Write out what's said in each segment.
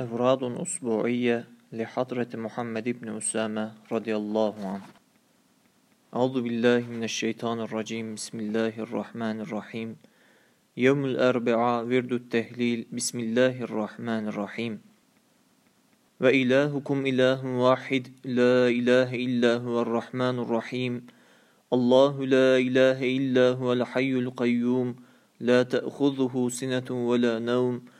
أوراد أسبوعية لحضرة محمد بن أسامة رضي الله عنه أعوذ بالله من الشيطان الرجيم بسم الله الرحمن الرحيم يوم الأربعاء ورد التهليل بسم الله الرحمن الرحيم وإلهكم إله واحد لا إله إلا هو الرحمن الرحيم الله لا إله إلا هو الحي القيوم لا تأخذه سنة ولا نوم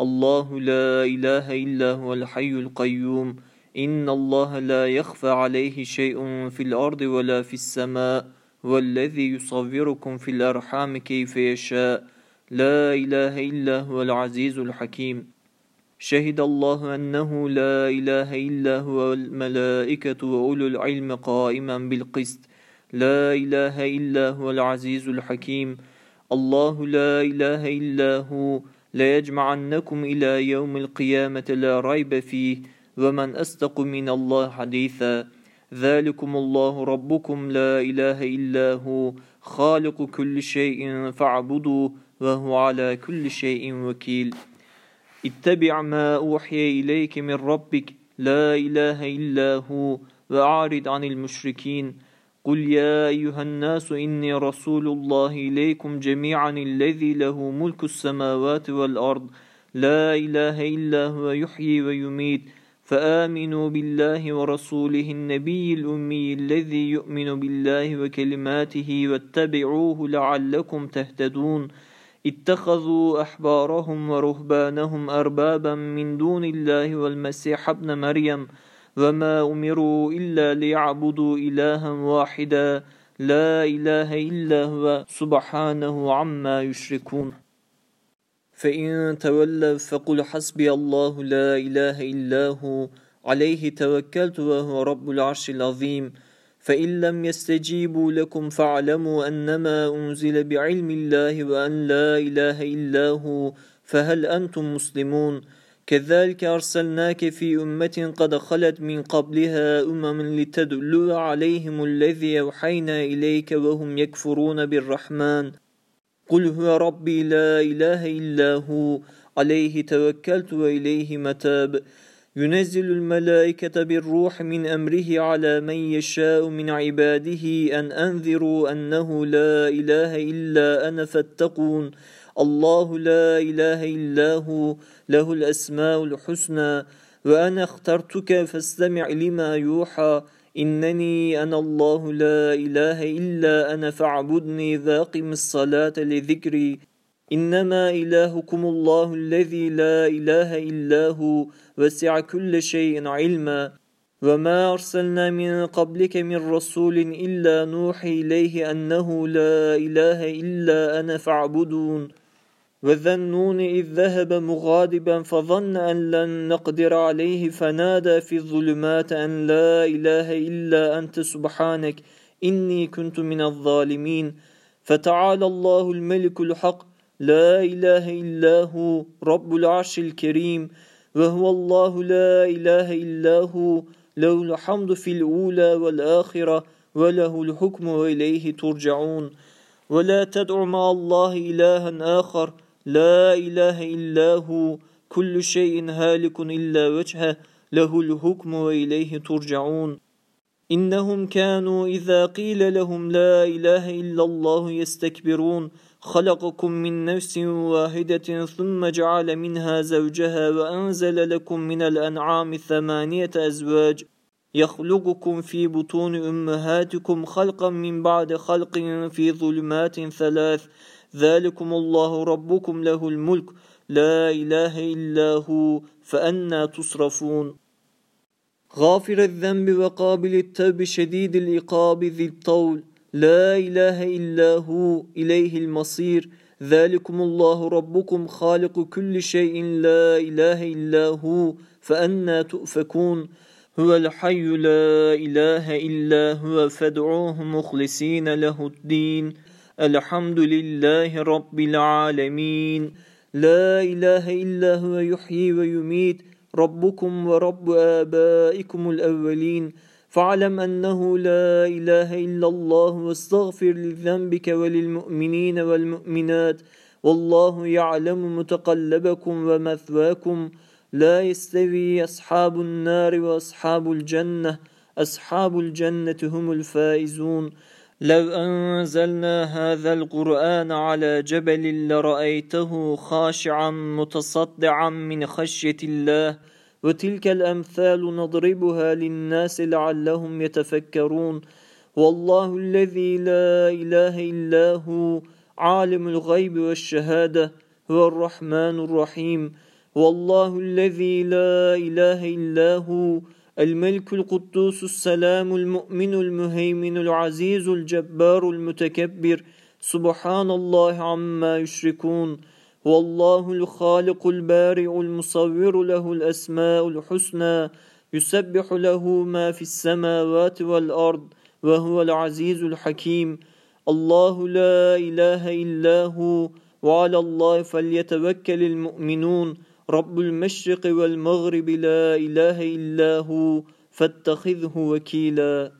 الله لا إله إلا هو الحي القيوم. إن الله لا يخفى عليه شيء في الأرض ولا في السماء والذي يصوركم في الأرحام كيف يشاء. لا إله إلا هو العزيز الحكيم. شهد الله أنه لا إله إلا هو الملائكة وأولو العلم قائما بالقسط. لا إله إلا هو العزيز الحكيم. الله لا إله إلا هو ليجمعنكم إلى يوم القيامة لا ريب فيه ومن أصدق من الله حديثا. ذلكم الله ربكم لا إله إلا هو خالق كل شيء فاعبدوا وهو على كل شيء وكيل. اتبع ما أوحي إليك من ربك لا إله إلا هو وأعرض عن المشركين. قل يا أيها الناس إني رسول الله إليكم جميعا الذي له ملك السماوات والأرض. لا إله إلا هو يحيي ويميت. فآمنوا بالله ورسوله النبي الأمي الذي يؤمن بالله وكلماته واتبعوه لعلكم تهتدون. اتخذوا أحبارهم ورهبانهم أربابا من دون الله والمسيح ابن مريم. وما أمروا إلا ليعبدوا إلها واحدا لا إله إلا هو سبحانه عما يشركون فإن تولوا فقل حسبي الله لا إله إلا هو عليه توكلت وهو رب العرش العظيم فإن لم يستجيبوا لكم فاعلموا أنما أنزل بعلم الله وأن لا إله إلا هو فهل أنتم مسلمون؟ كذلك أرسلناك في أمة قد خلت من قبلها أمم لتدلوا عليهم الذي أوحينا إليك وهم يكفرون بالرحمن. قل هو ربي لا إله إلا هو عليه توكلت وإليه متاب. ينزل الملائكة بالروح من أمره على من يشاء من عباده أن أنذروا أنه لا إله إلا أنا فاتقون. الله لا إله إلا هو له الأسماء الحسنى وأنا اخترتك فاستمع لما يوحى. إنني أنا الله لا إله إلا أنا فاعبدني ذاقم الصلاة لذكري. إنما إلهكم الله الذي لا إله إلا هو وسع كل شيء علما. وما أرسلنا من قبلك من رسول إلا نوحي إليه أنه لا إله إلا أنا فاعبدون. وذنون إذ ذهب مغاضبا فظن أن لن نقدر عليه فنادى في الظلمات أن لا إله إلا أنت سبحانك إني كنت من الظالمين. فتعالى الله الملك الحق لا إله إلا هو رب العرش الكريم وهو الله لا إله إلا هو له الحمد في الأولى والآخرة وله الحكم وإليه ترجعون. ولا تدع مع الله إلها آخر لا إله إلا هو كل شيء هالك إلا وجهه له الحكم وإليه ترجعون. إنهم كانوا إذا قيل لهم لا إله إلا الله يستكبرون. خلقكم من نفس واحدة ثم جعل منها زوجها وأنزل لكم من الأنعام ثمانية أزواج. يخلقكم في بطون أمهاتكم خلقا من بعد خلق في ظلمات ثلاث. ذلكم الله ربكم له الملك. لا إله إلا هو فأنا تصرفون. غافر الذنب وقابل التوب شديد العقاب ذي الطول. لا إله إلا هو إليه المصير. ذلكم الله ربكم خالق كل شيء. لا إله إلا هو فأنا تؤفكون. هو الحي لا إله إلا هو فادعوه مخلصين له الدين. الحمد لله رب العالمين. لا إله إلا هو يحيي ويميت. ربكم ورب آبائكم الأولين. فاعلم أنه لا إله إلا الله واستغفر لذنبك وللمؤمنين والمؤمنات. والله يعلم متقلبكم ومثواكم. لا يستوي أصحاب النار وأصحاب الجنة. أصحاب الجنة هم الفائزون. لو أنزلنا هذا القرآن على جبل لرأيته خاشعا متصدعا من خشية الله وتلك الأمثال نضربها للناس لعلهم يتفكرون. والله الذي لا إله إلا هو عالم الغيب والشهادة هو الرحمن الرحيم. والله الذي لا إله إلا هو الملك القدوس السلام المؤمن المهيمن العزيز الجبار المتكبر. سبحان الله عما يشركون. والله الخالق البارئ المصور له الأسماء الحسنى. يسبح له ما في السماوات والأرض وهو العزيز الحكيم. الله لا إله إلا هو. وعلى الله فليتوكل المؤمنون. رب المشرق والمغرب لا إله إلا هو فاتخذه وكيلا